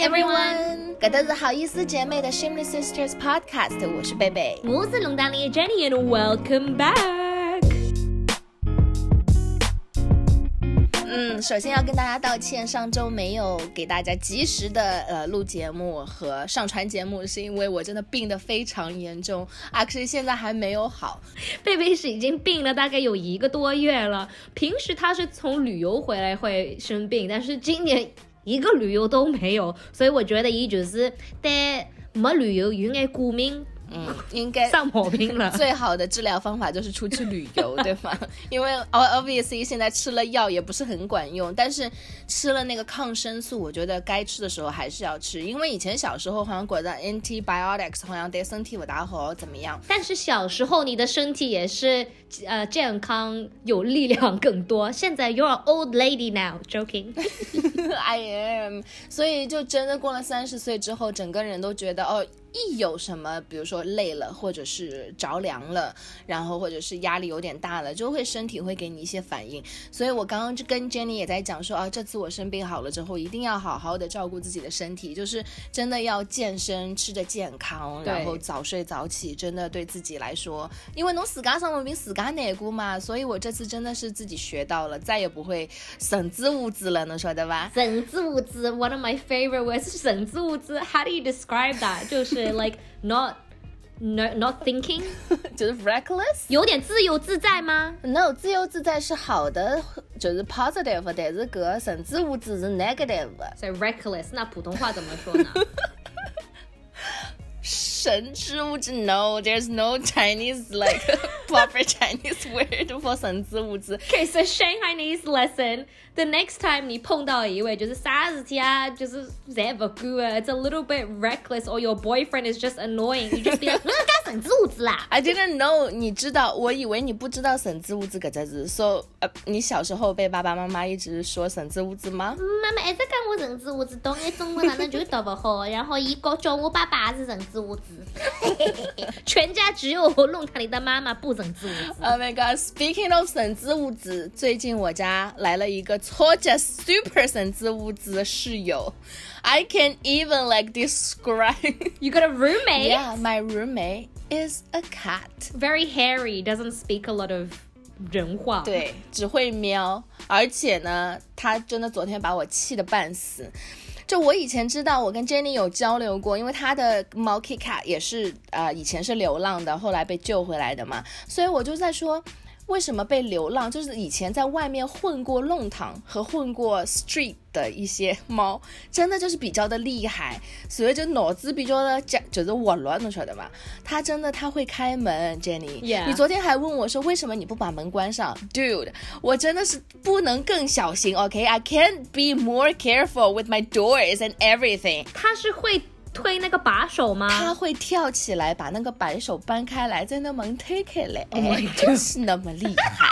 everyone，搿搭是好意思姐妹的 Shameless Sisters Podcast，我是贝贝，我是龙丹里的 Jenny，and welcome back。嗯，首先要跟大家道歉，上周没有给大家及时的呃录节目和上传节目，是因为我真的病得非常严重，actually 现在还没有好。贝贝是已经病了大概有一个多月了，平时他是从旅游回来会生病，但是今年。一个旅游都没有，所以我觉得伊就是对没旅游有眼过敏。嗯，应该上毛病了。最好的治疗方法就是出去旅游，对吗？因为 obviously 现在吃了药也不是很管用，但是吃了那个抗生素，我觉得该吃的时候还是要吃。因为以前小时候好像觉得 antibiotics 好像对身体不大好，怎么样？但是小时候你的身体也是呃健康有力量更多。现在 you're old lady now，joking。I am。所以就真的过了三十岁之后，整个人都觉得哦。一有什么，比如说累了，或者是着凉了，然后或者是压力有点大了，就会身体会给你一些反应。所以我刚刚就跟 Jenny 也在讲说啊，这次我生病好了之后，一定要好好的照顾自己的身体，就是真的要健身，吃着健康，然后早睡早起，真的对自己来说，因为侬自家生病自家难过嘛，所以我这次真的是自己学到了，再也不会神之无知了，能说的吧？神之无知，One of my favorite words，神之无知，How do you describe that？就是。like not no not thinking，就是 reckless，有点自由自在吗？No，自由自在是好的，就是 positive，但是个甚至无知是 negative。所以 reckless，那普通话怎么说呢？神之物质？No, there's no Chinese like proper Chinese word for 神之物质。Okay, so Shanghainese lesson. The next time 你碰到一位就是啥事体啊，就是侪不管啊，it's a little bit reckless or your boyfriend is just annoying. You just be like，我干 神之物质啦。I didn't know，你知道，我以为你不知道神之物质搿只字。So，呃，你小时候被爸爸妈妈一直说神之物质吗？妈妈一直讲我神之物质，懂眼中文哪能就读不好，然后伊告叫我爸爸是神之物质。全家只有弄堂里的妈妈不整治物质。Oh my god! Speaking of 神之物质，最近我家来了一个超级 super 神之物质的室友。I can even like describe. You got a roommate? Yeah, my roommate is a cat. Very hairy, doesn't speak a lot of 人话。对，只会喵，而且呢，他真的昨天把我气得半死。就我以前知道，我跟 Jenny 有交流过，因为他的猫 Kika 也是呃以前是流浪的，后来被救回来的嘛，所以我就在说。为什么被流浪？就是以前在外面混过弄堂和混过 street 的一些猫，真的就是比较的厉害，所以就脑子比较的讲，就是活络，你晓得吧？它真的它会开门，Jenny。你昨天还问我说为什么你不把门关上？Dude，我真的是不能更小心，OK？I can't be more careful with my doors and everything。它是会。推那个把手吗？他会跳起来把那个把手搬开来，在那门推开来，哎，真是那么厉害。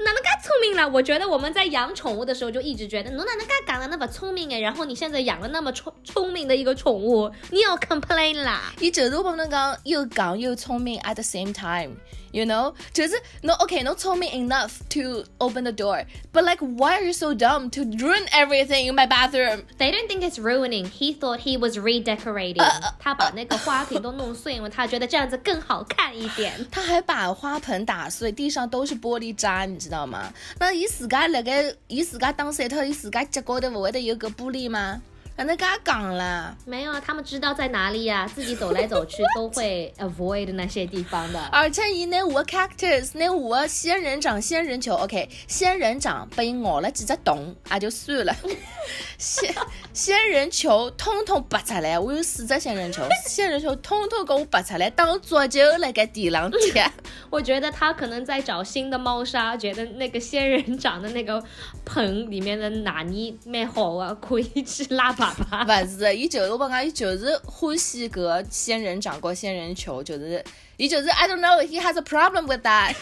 哪能噶聪明了？我觉得我们在养宠物的时候就一直觉得，侬哪能噶讲的那么聪明哎？然后你现在养了那么聪聪明的一个宠物，你要 complain 啦？伊就是不能讲又讲又聪明 at the same time。You know，就是 no okay no told me enough to open the door, but like why are you so dumb to ruin everything in my bathroom? They don't think it's ruining. He thought he was redecorating. 他把那个花瓶都弄碎，因为他觉得这样子更好看一点。他还把花盆打碎，地上都是玻璃渣，你知道吗？那伊自家那个伊自家打碎头，伊自家脚高头不会得有个玻璃吗？ 那跟他讲了，没有啊，他们知道在哪里呀，自己走来走去都会 avoid 那些地方的。而且伊那个 cactus，那个仙人掌、仙人球，OK，仙人掌被咬了几只洞，也就算了。仙仙人球通通拔出来，我有四只仙人球，仙人球通通给我拔出来当桌球来给地上踢。我觉得他可能在找新的猫砂，觉得那个仙人掌的那个盆里面的纳尼蛮好啊，可以去拉不是，伊就是我讲，伊就是欢喜个仙人掌过仙人球，就是伊就是 I don't know he has a problem with that。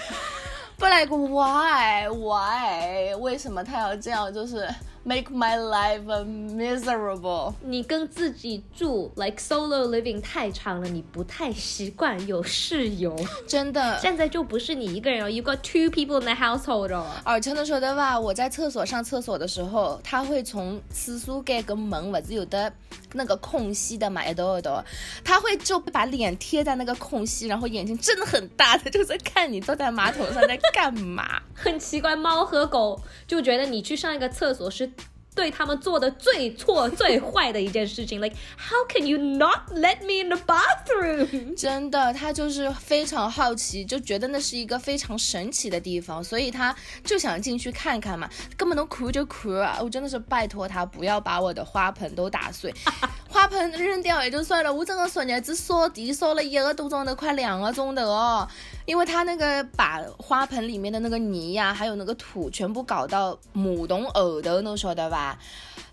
不，like why why 为什么他要这样？就是。Make my life miserable。你跟自己住，like solo living 太长了，你不太习惯有室友。真的，现在就不是你一个人哦，you got two people in the household 哦。而且的说的话，我在厕所上厕所的时候，他会从厕所盖跟门不是有的那个空隙的嘛，一道一道，他会就把脸贴在那个空隙，然后眼睛真的很大的就在看你坐在马桶上在干嘛。很奇怪，猫和狗就觉得你去上一个厕所是。对他们做的最错、最坏的一件事情，like how can you not let me in the bathroom？真的，他就是非常好奇，就觉得那是一个非常神奇的地方，所以他就想进去看看嘛。根本都哭就哭啊！我真的是拜托他不要把我的花盆都打碎，花盆扔掉也就算了，我整个孙日子扫地扫了一个多钟头，快两个钟头哦。因为他那个把花盆里面的那个泥呀，还有那个土全部搞到马桶后头，侬晓得吧。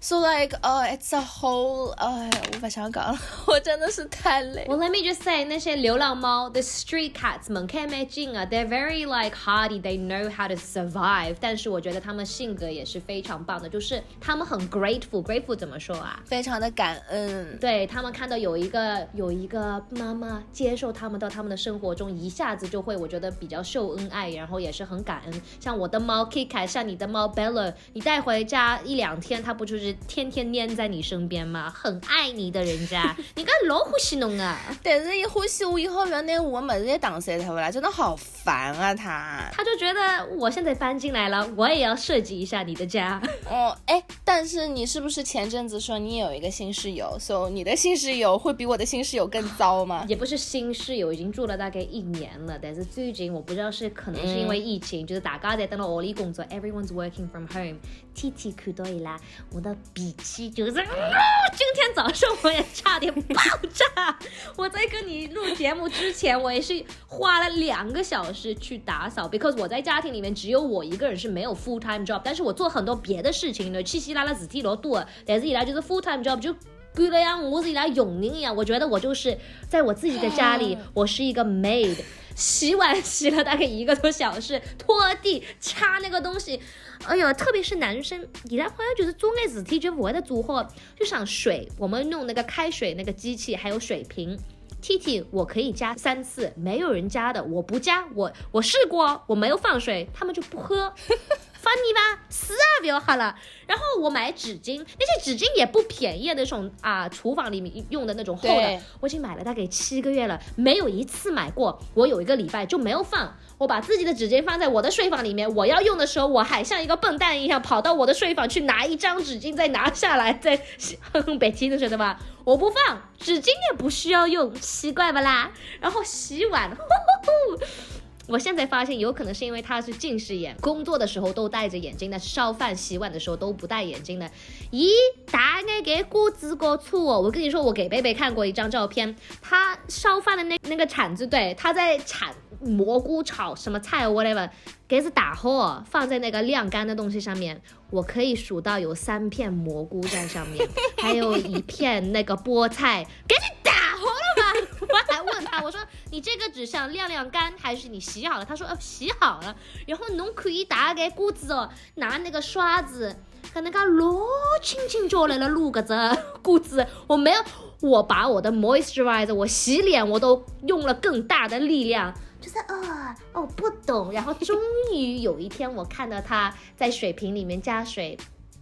？So like, oh, it's a whole. 哎，无法想讲了，我真的是太累。Well, let me just say，那些流浪猫，the street cats 们看没劲啊，they're very like hardy, they know how to survive。但是我觉得他们性格也是非常棒的，就是他们很 grateful。grateful 怎么说啊？非常的感恩。对他们看到有一个有一个妈妈接受他们到他们的生活中，一下子就会我觉得比较秀恩爱，然后也是很感恩。像我的猫 Kiki，像你的猫 Bella，你带回家一两天，它不就是？天天黏在你身边嘛，很爱你的人家，你看老欢喜侬啊！但是一欢喜我以后要拿我的么子也打碎他不啦，真的好烦啊他！他就觉得我现在搬进来了，我也要设计一下你的家。哦，哎，但是你是不是前阵子说你有一个新室友？so 你的新室友会比我的新室友更糟吗？也不是新室友，已经住了大概一年了，但是最近我不知道是可能是因为疫情，就是大家在等到屋里工作，everyone's working from home，天天看到伊拉，我的。脾气就是，今天早上我也差点爆炸。我在跟你录节目之前，我也是花了两个小时去打扫，because 我在家庭里面只有我一个人是没有 full time job，但是我做很多别的事情的，七七拉拉事体老多。但是以来就是 full time job，就干了像我是一来佣人一样。我觉得我就是在我自己的家里，我是一个 maid。洗碗洗了大概一个多小时，拖地、擦那个东西，哎呦，特别是男生，伊拉朋友就是做那事体就不会得做好，就像水，我们弄那个开水那个机器，还有水瓶，T T 我可以加三次，没有人加的，我不加，我我试过，我没有放水，他们就不喝。翻你吧，死啊！不要喝了。然后我买纸巾，那些纸巾也不便宜，那种啊，厨房里面用的那种厚的，我已经买了大概七个月了，没有一次买过。我有一个礼拜就没有放，我把自己的纸巾放在我的睡房里面，我要用的时候，我还像一个笨蛋一样跑到我的睡房去拿一张纸巾，再拿下来，再哼哼北京的，晓得吧？我不放纸巾也不需要用，奇怪不啦？然后洗碗，呼呼呼。我现在发现，有可能是因为他是近视眼，工作的时候都戴着眼镜，但是烧饭、洗碗的时候都不戴眼镜的。咦，大概给锅子搞错哦！我跟你说，我给贝贝看过一张照片，他烧饭的那那个铲子，对，他在铲蘑菇炒什么菜，whatever，给子打好，放在那个晾干的东西上面，我可以数到有三片蘑菇在上面，还有一片那个菠菜，给你打？我还问他，我说你这个纸想晾晾干，还是你洗好了？他说呃洗好了。然后侬可以大概锅子哦，拿那个刷子，跟那个老轻轻就来了撸个子 锅子。我没有，我把我的 moisturizer，我洗脸我都用了更大的力量，就是啊哦不懂。然后终于有一天，我看到他在水瓶里面加水，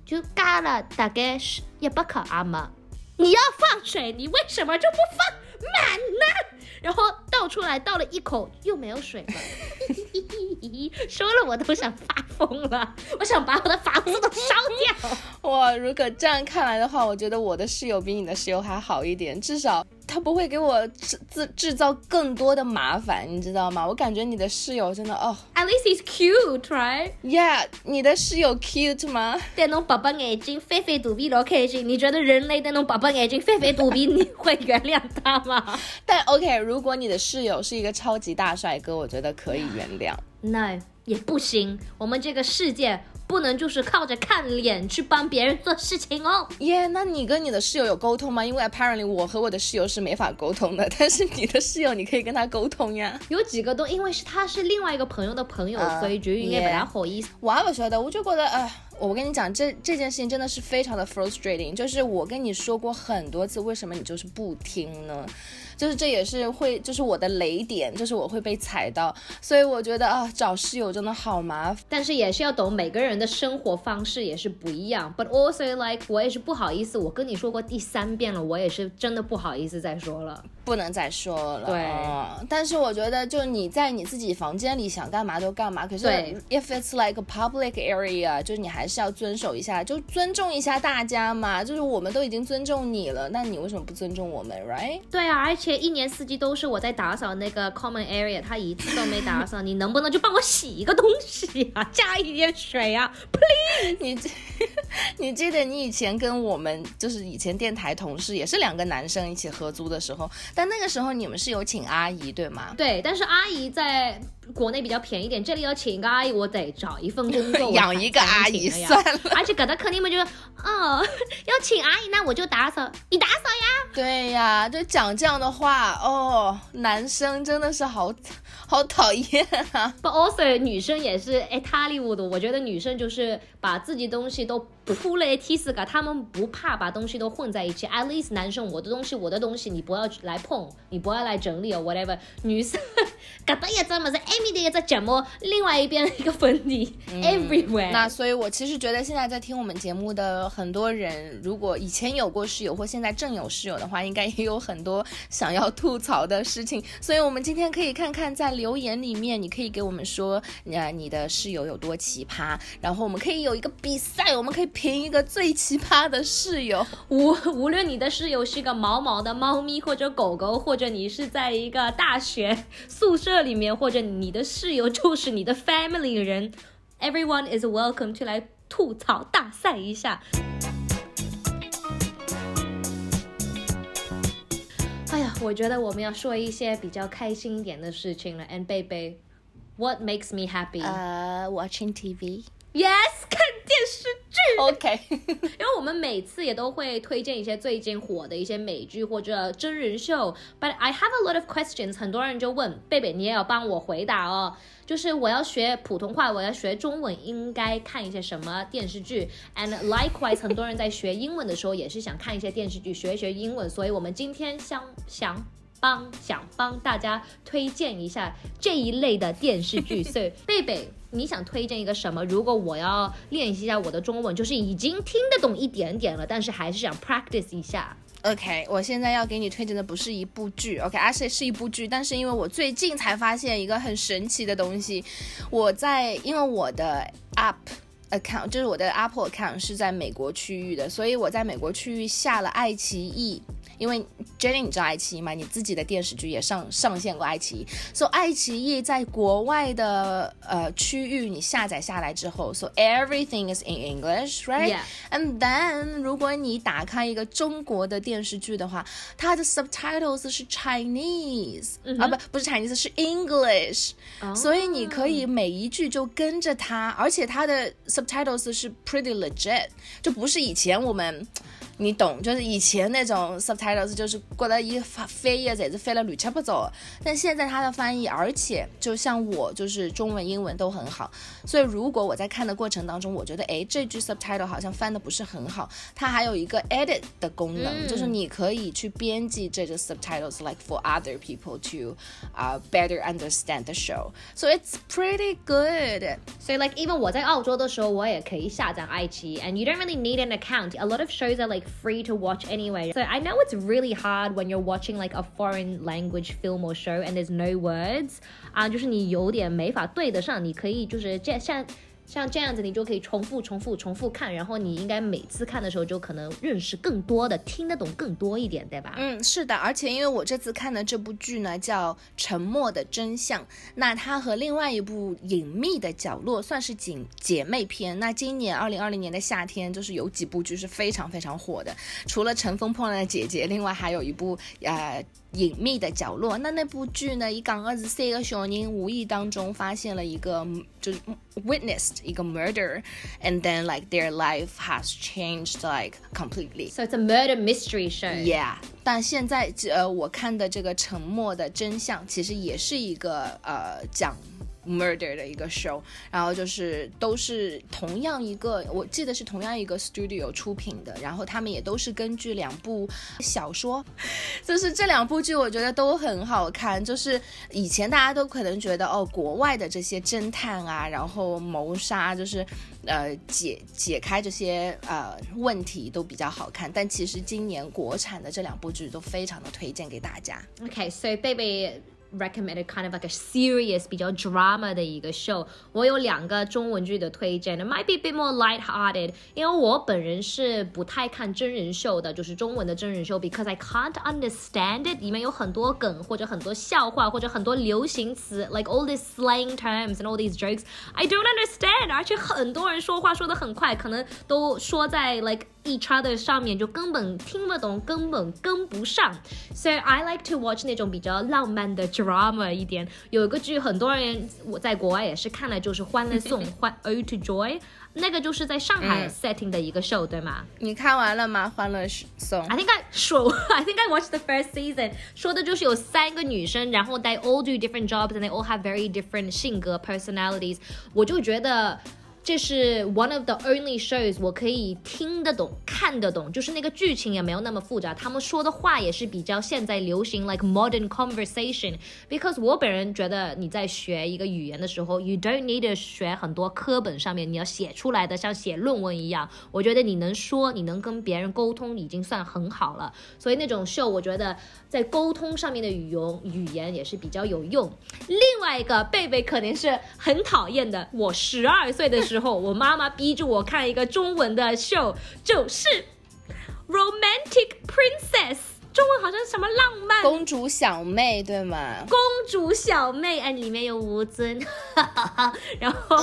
就加了大概是一百克阿玛。你要放水，你为什么就不放？满了，然后倒出来倒了一口，又没有水了。说了我都想发疯了，我想把我的房子都烧掉。哇，如果这样看来的话，我觉得我的室友比你的室友还好一点，至少。他不会给我制制制造更多的麻烦，你知道吗？我感觉你的室友真的哦，At least he's cute, right? Yeah，你的室友 cute 吗？戴侬白白眼睛，肥肥肚皮，老开心。你觉得人类戴侬白白眼睛，肥肥肚皮，你会原谅他吗？但 OK，如果你的室友是一个超级大帅哥，我觉得可以原谅。No，也不行。我们这个世界。不能就是靠着看脸去帮别人做事情哦。耶，那你跟你的室友有沟通吗？因为 apparently 我和我的室友是没法沟通的，但是你的室友你可以跟他沟通呀。有几个都因为是他是另外一个朋友的朋友，所以就应该不大好意思。我也不晓得，我就觉得，哎。我跟你讲，这这件事情真的是非常的 frustrating，就是我跟你说过很多次，为什么你就是不听呢？就是这也是会，就是我的雷点，就是我会被踩到，所以我觉得啊，找室友真的好麻烦。但是也是要懂每个人的生活方式也是不一样。But also like 我也是不好意思，我跟你说过第三遍了，我也是真的不好意思再说了，不能再说了。对，但是我觉得就你在你自己房间里想干嘛就干嘛。可是 if it's like a public area，就是你还是要遵守一下，就尊重一下大家嘛。就是我们都已经尊重你了，那你为什么不尊重我们，right？对啊，而且。一年四季都是我在打扫那个 common area，他一次都没打扫，你能不能就帮我洗一个东西啊？加一点水啊，please！你 你记得你以前跟我们就是以前电台同事也是两个男生一起合租的时候，但那个时候你们是有请阿姨对吗？对，但是阿姨在。国内比较便宜点，这里要请一个阿姨，我得找一份工作 养一个阿姨算了。而且搁他肯定嘛就，哦，要请阿姨，那我就打扫，你打扫呀。对呀，就讲这样的话哦，男生真的是好好讨厌啊。不，also 女生也是哎，塔利乌的，我觉得女生就是把自己东西都。铺了 T 四个，他们不怕把东西都混在一起。At least 男生，我的东西，我的东西，你不要来碰，你不要来整理哦，whatever。女生，搿搭一只么子，Amy 的一只睫毛，另外一边的一个粉底，everywhere。那所以，我其实觉得现在在听我们节目的很多人，如果以前有过室友或现在正有室友的话，应该也有很多想要吐槽的事情。所以我们今天可以看看在留言里面，你可以给我们说，呃，你的室友有多奇葩，然后我们可以有一个比赛，我们可以。评一个最奇葩的室友，无无论你的室友是个毛毛的猫咪或者狗狗，或者你是在一个大学宿舍里面，或者你的室友就是你的 family 人，everyone is welcome to 来吐槽大赛一下。哎呀，我觉得我们要说一些比较开心一点的事情了。And baby，what makes me happy？呃，watching TV。Yes，看电视剧。 OK，因为我们每次也都会推荐一些最近火的一些美剧或者真人秀。But I have a lot of questions，很多人就问贝贝，你也要帮我回答哦。就是我要学普通话，我要学中文，应该看一些什么电视剧？And likewise，很多人在学英文的时候也是想看一些电视剧，学一学英文。所以我们今天想想。帮想帮大家推荐一下这一类的电视剧，所以贝贝，你想推荐一个什么？如果我要练习一下我的中文，就是已经听得懂一点点了，但是还是想 practice 一下。OK，我现在要给你推荐的不是一部剧，OK，而且是一部剧，但是因为我最近才发现一个很神奇的东西，我在因为我的 App account 就是我的 Apple account 是在美国区域的，所以我在美国区域下了爱奇艺。因为 Jenny，你知道爱奇艺吗？你自己的电视剧也上上线过爱奇艺。So 爱奇艺在国外的呃区域，你下载下来之后，So everything is in English, right? And then 如果你打开一个中国的电视剧的话，它的 subtitles 是 Chinese 啊，不不是 Chinese 是 English，所以你可以每一句就跟着它，而且它的 Titles 是 pretty legit，就不是以前我们。你懂，就是以前那种 subtitles，就是觉得一发翻译才是翻了乱七八糟。但现在它的翻译，而且就像我，就是中文、英文都很好。所以如果我在看的过程当中，我觉得哎，这句 subtitle 好像翻的不是很好，它还有一个 edit 的功能，就是你可以去编辑这个 subtitles，like for other people to 啊 better understand the show。So it's pretty good。所以 like even 我在澳洲的时候，我也可以下载爱奇艺，and you don't really need an account。A lot of shows are like free to watch anyway. So I know it's really hard when you're watching like a foreign language film or show and there's no words 啊，就是你有点没法对得上。你可以就是这像 像这样子，你就可以重复、重复、重复看，然后你应该每次看的时候就可能认识更多的，听得懂更多一点，对吧？嗯，是的，而且因为我这次看的这部剧呢叫《沉默的真相》，那它和另外一部《隐秘的角落》算是姐姐妹篇。那今年二零二零年的夏天，就是有几部剧是非常非常火的，除了《乘风破浪的姐姐》，另外还有一部呃。隐秘的角落，那那部剧呢？一讲的是三个小人无意当中发现了一个，就是 witnessed 一个 murder，and then like their life has changed like completely. So it's a murder mystery show. Yeah. 但现在呃，我看的这个沉默的真相，其实也是一个呃讲 murder 的一个 show，然后就是都是同样一个，我记得是同样一个 studio 出品的，然后他们也都是根据两部小说，就是这两部剧我觉得都很好看。就是以前大家都可能觉得哦，国外的这些侦探啊，然后谋杀，就是呃解解开这些呃问题都比较好看，但其实今年国产的这两部剧都非常的推荐给大家。Okay, so baby. recommended kind of like a serious 比较 drama 的一个 show。我有两个中文剧的推荐，it might be a bit more light-hearted，因为我本人是不太看真人秀的，就是中文的真人秀，because I can't understand it。里面有很多梗或者很多笑话或者很多流行词，like all these slang terms and all these jokes I don't understand。而且很多人说话说的很快，可能都说在 like each other 上面就根本听不懂，根本跟不上。So I like to watch 那种比较浪漫的 drama 一点。有一个剧，很多人我在国外也是看了，就是《欢乐颂》欢 Ode to Joy，那个就是在上海 setting 的一个 show，、对吗？你看完了吗？《欢乐颂》 I think I 说 I think I watched the first season，说的就是有三个女生，然后 they all do different jobs and they all have very different 性格 personalities，我就觉得。 这是 one of the only shows 我可以听得懂、看得懂，就是那个剧情也没有那么复杂，他们说的话也是比较现在流行，like modern conversation。Because 我本人觉得你在学一个语言的时候，you don't need to 学很多课本上面你要写出来的，像写论文一样。我觉得你能说，你能跟别人沟通，已经算很好了。所以那种 show 我觉得在沟通上面的语言语言也是比较有用。另外一个贝贝肯定是很讨厌的，我十二岁的时候，我妈妈逼着我看一个中文的 show，，就是《Romantic Princess》，中文好像什么浪漫公主小妹，对吗？公主小妹，哎，里面有吴尊，然后。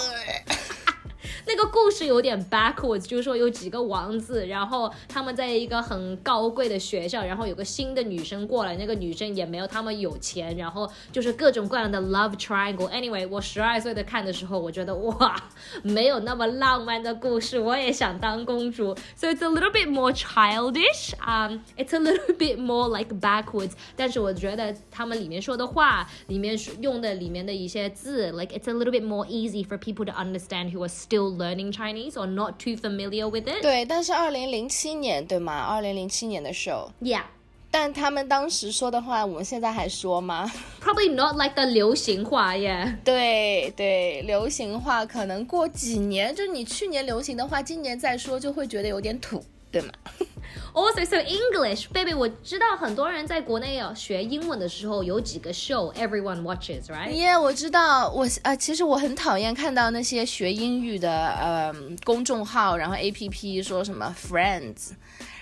那个故事有点 backwards，就是说有几个王子，然后他们在一个很高贵的学校，然后有个新的女生过来，那个女生也没有他们有钱，然后就是各种各样的 love triangle。Anyway，我十二岁的看的时候，我觉得哇，没有那么浪漫的故事，我也想当公主。So it's a little bit more childish. Um, it's a little bit more like backwards. 但是我觉得他们里面说的话，里面用的里面的一些字，like it's a little bit more easy for people to understand who are still learning Chinese or not too familiar with it. 对，但是二零零七年对吗？二零零七年的 show。 Yeah. 但他们当时说的话，我们现在还说吗？ Probably not like the 流行话，yeah. 对对，流行话可能过几年，就是你去年流行的话，今年再说就会觉得有点土，对吗？ Also, so English, baby，我知道很多人在国内要学英文的时候有几个 show everyone watches, right? Yeah，我知道，我呃，其实我很讨厌看到那些学英语的呃公众号，然后 A P P 说什么 Friends。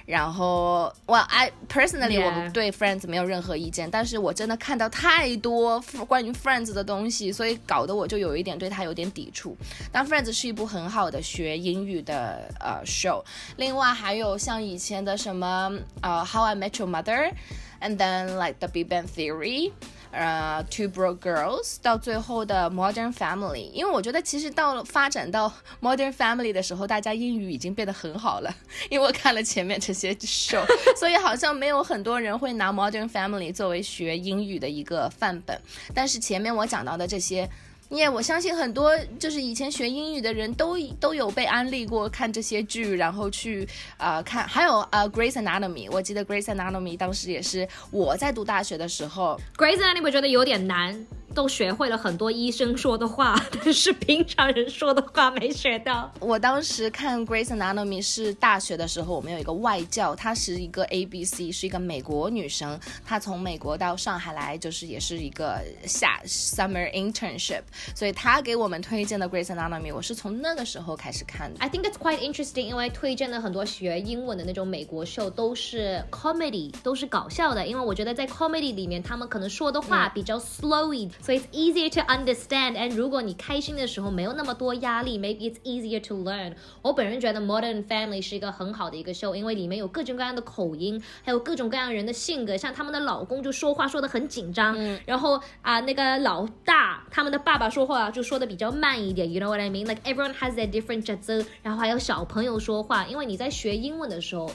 然后，Well, I personally. 我对 Friends 没有任何意见，但是我真的看到太多关于 Friends 的东西，所以搞得我就有一点对他有点抵触。但 Friends 是一部很好的学英语的呃 show，另外还有像以前的什么呃 How I Met Your Mother，and then like The Big Bang Theory。呃、Two Bro Girls 到最后的 Modern Family，因为我觉得其实到了发展到 Modern Family 的时候，大家英语已经变得很好了，因为我看了前面这些 show，所以好像没有很多人会拿 Modern Family 作为学英语的一个范本。但是前面我讲到的这些。耶我相信很多就是以前学英语的人都都有被安利过看这些剧，然后去呃看，还有呃 Grace Anatomy，我记得 Grace Anatomy 当时也是我在读大学的时候，Grace Anatomy 会觉得有点难，都学会了很多医生说的话，但是平常人说的话没学到。我当时看 Grace Anatomy 是大学的时候，我们有一个外教，她是一个 ABC，是一个美国女生，她从美国到上海来，就是也是一个夏 summer internship，所以她给我们推荐的 Grace Anatomy，我是从那个时候开始看的。I think it's quite interesting，因为推荐的很多学英文的那种美国秀都是 comedy，都是搞笑的。因为我觉得在 comedy 里面，他们可能说的话比较 slowy，、所以 it's easier to understand。And 如果你开心的时候没有那么多压力，maybe it's easier to learn。我本人觉得 Modern Family 是一个很好的一个 show，，因为里面有各种各样的口音，还有各种各样人的性格。像他们的老公就说话说的很紧张，然后啊、那个老大他们的爸爸说话就说的比较慢一点。You know what I mean? Like everyone has their different 节奏。然后还有小朋友说话，因为你在学英文的时候。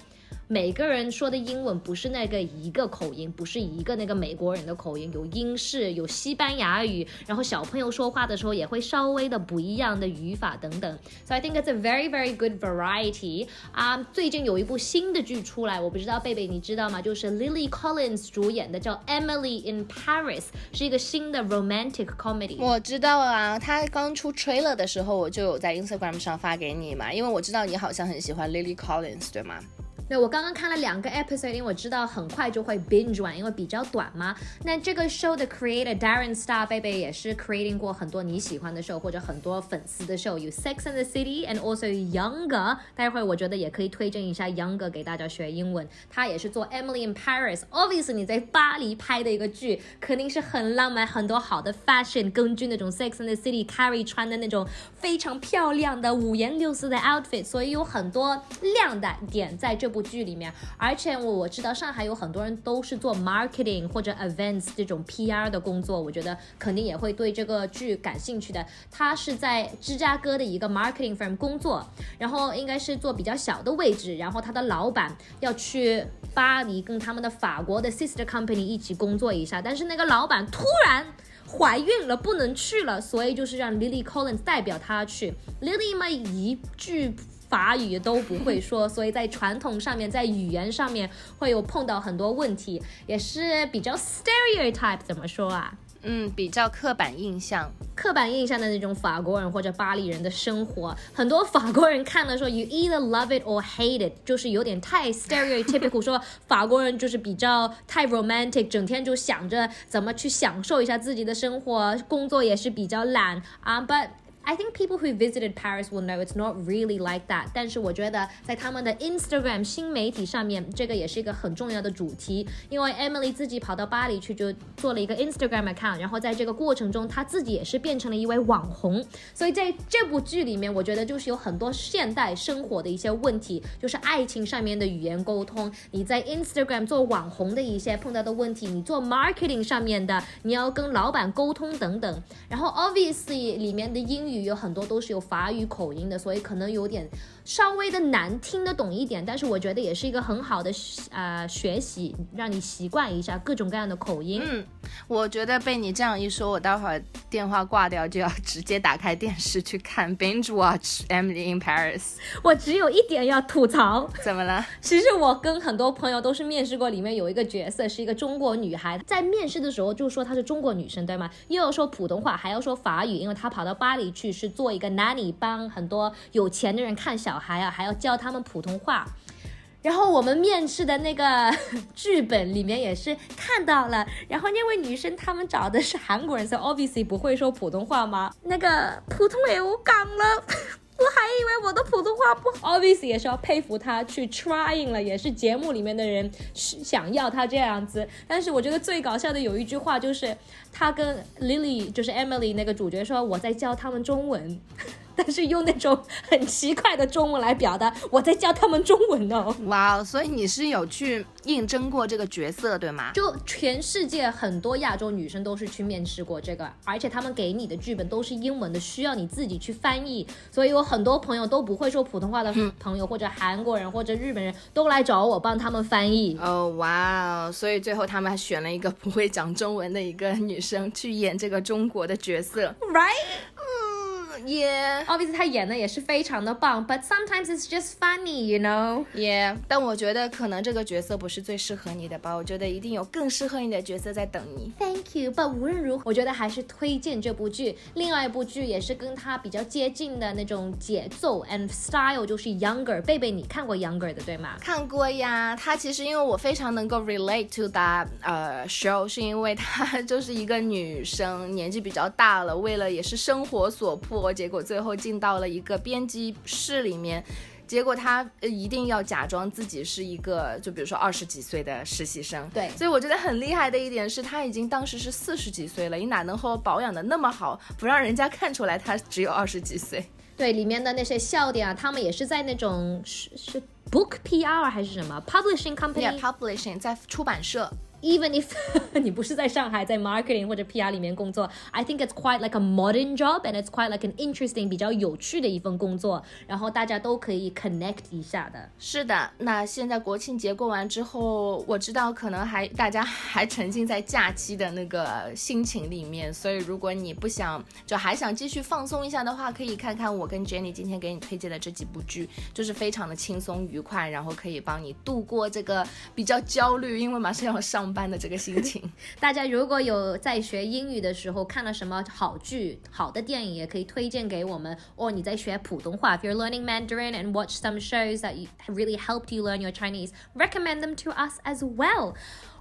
每个人说的英文不是那个一个口音，不是一个那个美国人的口音，有英式，有西班牙语，然后小朋友说话的时候也会稍微的不一样的语法等等。So I think it's a very very good variety. 啊，最近有一部新的剧出来，我不知道贝贝你知道吗？就是 Lily Collins 主演的，叫 Emily in Paris，是一个新的 romantic comedy。我知道啊，他刚出 trailer 的时候，我就有在 Instagram 上发给你嘛，因为我知道你好像很喜欢 Lily Collins，对吗？对，我刚刚看了两个 episode，因为我知道很快就会 binge 完，因为比较短嘛。那这个 show 的 creator Darren Star 贝贝也是 creating 过很多你喜欢的 show 或者很多粉丝的 show，有 Sex and the City and also Younger。待会我觉得也可以推荐一下 Younger 给大家学英文。他也是做 Emily in Paris。Obviously 你在巴黎拍的一个剧，肯定是很浪漫，很多好的 fashion，根据那种 Sex and the City Carrie 穿的那种非常漂亮的五颜六色的 outfit，所以有很多亮的点在这部。剧里面，而且我我知道上海有很多人都是做 marketing 或者 events 这种 PR 的工作，我觉得肯定也会对这个剧感兴趣的。他是在芝加哥的一个 marketing firm 工作，然后应该是做比较小的位置，然后他的老板要去巴黎跟他们的法国的 sister company 一起工作一下，但是那个老板突然怀孕了，不能去了，所以就是让 Lily Collins 代表他去。Lily 嘛一句。法语都不会说，所以在传统上面，在语言上面会有碰到很多问题，也是比较 stereotype 怎么说啊？嗯，比较刻板印象，刻板印象的那种法国人或者巴黎人的生活，很多法国人看了说 you either love it or hate it，就是有点太 stereotypical，说法国人就是比较太 romantic，整天就想着怎么去享受一下自己的生活，工作也是比较懒啊，but。I think people who visited Paris will know it's not really like that。但是我觉得在他们的 Instagram 新媒体上面，这个也是一个很重要的主题。因为 Emily 自己跑到巴黎去，就做了一个 Instagram account，然后在这个过程中，她自己也是变成了一位网红。所以在这部剧里面，我觉得就是有很多现代生活的一些问题，就是爱情上面的语言沟通，你在 Instagram 做网红的一些碰到的问题，你做 marketing 上面的，你要跟老板沟通等等。然后 obviously 里面的英语。语有很多都是有法语口音的，所以可能有点稍微的难听得懂一点。但是我觉得也是一个很好的呃学习，让你习惯一下各种各样的口音。嗯，我觉得被你这样一说，我待会儿电话挂掉就要直接打开电视去看 binge watch Emily in Paris。我只有一点要吐槽，怎么了？其实我跟很多朋友都是面试过，里面有一个角色是一个中国女孩，在面试的时候就说她是中国女生，对吗？又要说普通话，还要说法语，因为她跑到巴黎去。去是做一个 nanny，帮很多有钱的人看小孩啊，还要教他们普通话。然后我们面试的那个 剧本里面也是看到了，然后那位女生他们找的是韩国人，所以 obviously 不会说普通话吗？那个普通也我讲了。我还以为我的普通话不好，obviously 也是要佩服他去 trying 了，也是节目里面的人想要他这样子。但是我觉得最搞笑的有一句话就是，他跟 Lily 就是 Emily 那个主角说我在教他们中文。但是用那种很奇怪的中文来表达，我在教他们中文哦。哇，所以你是有去应征过这个角色对吗？就全世界很多亚洲女生都是去面试过这个，而且他们给你的剧本都是英文的，需要你自己去翻译。所以有很多朋友都不会说普通话的朋友，或者韩国人或者日本人都来找我帮他们翻译。哦，哇哦！所以最后他们还选了一个不会讲中文的一个女生去演这个中国的角色，right？Yeah，obviously 他演的也是非常的棒，but sometimes it's just funny，you know。Yeah，但我觉得可能这个角色不是最适合你的吧，我觉得一定有更适合你的角色在等你。Thank you，but 无论如何，我觉得还是推荐这部剧。另外一部剧也是跟他比较接近的那种节奏 and style，就是 Younger。贝贝，你看过 Younger 的对吗？看过呀，他其实因为我非常能够 relate to that 呃 show，是因为她就是一个女生，年纪比较大了，为了也是生活所迫。结果最后进到了一个编辑室里面，结果他一定要假装自己是一个，就比如说二十几岁的实习生。对，所以我觉得很厉害的一点是他已经当时是四十几岁了，你哪能和我保养的那么好，不让人家看出来他只有二十几岁？对，里面的那些笑点啊，他们也是在那种是是 book PR 还是什么 publishing company？Yeah，publishing 在出版社。Even if 你不是在上海在 marketing 或者 PR 里面工作，I think it's quite like a modern job and it's quite like an interesting 比较有趣的一份工作，然后大家都可以 connect 一下的。是的，那现在国庆节过完之后，我知道可能还大家还沉浸在假期的那个心情里面，所以如果你不想就还想继续放松一下的话，可以看看我跟 Jenny 今天给你推荐的这几部剧，就是非常的轻松愉快，然后可以帮你度过这个比较焦虑，因为马上要上班的这个心情。大家如果有在学英语的时候看了什么好剧、好的电影，也可以推荐给我们。哦你在学普通话，if you're learning Mandarin and watch some shows that really helped you learn your Chinese, recommend them to us as well.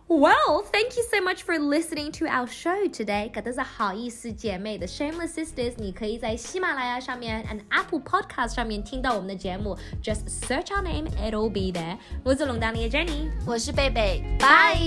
Well, thank you so much for listening to our show today. 搿都是好意思姐妹的 Shameless Sisters，你可以在喜马拉雅上面 and Apple Podcast 上面听到我们的节目。Just search our name, it'll be there. 我是龙当里的 Jenny，我是贝贝，拜。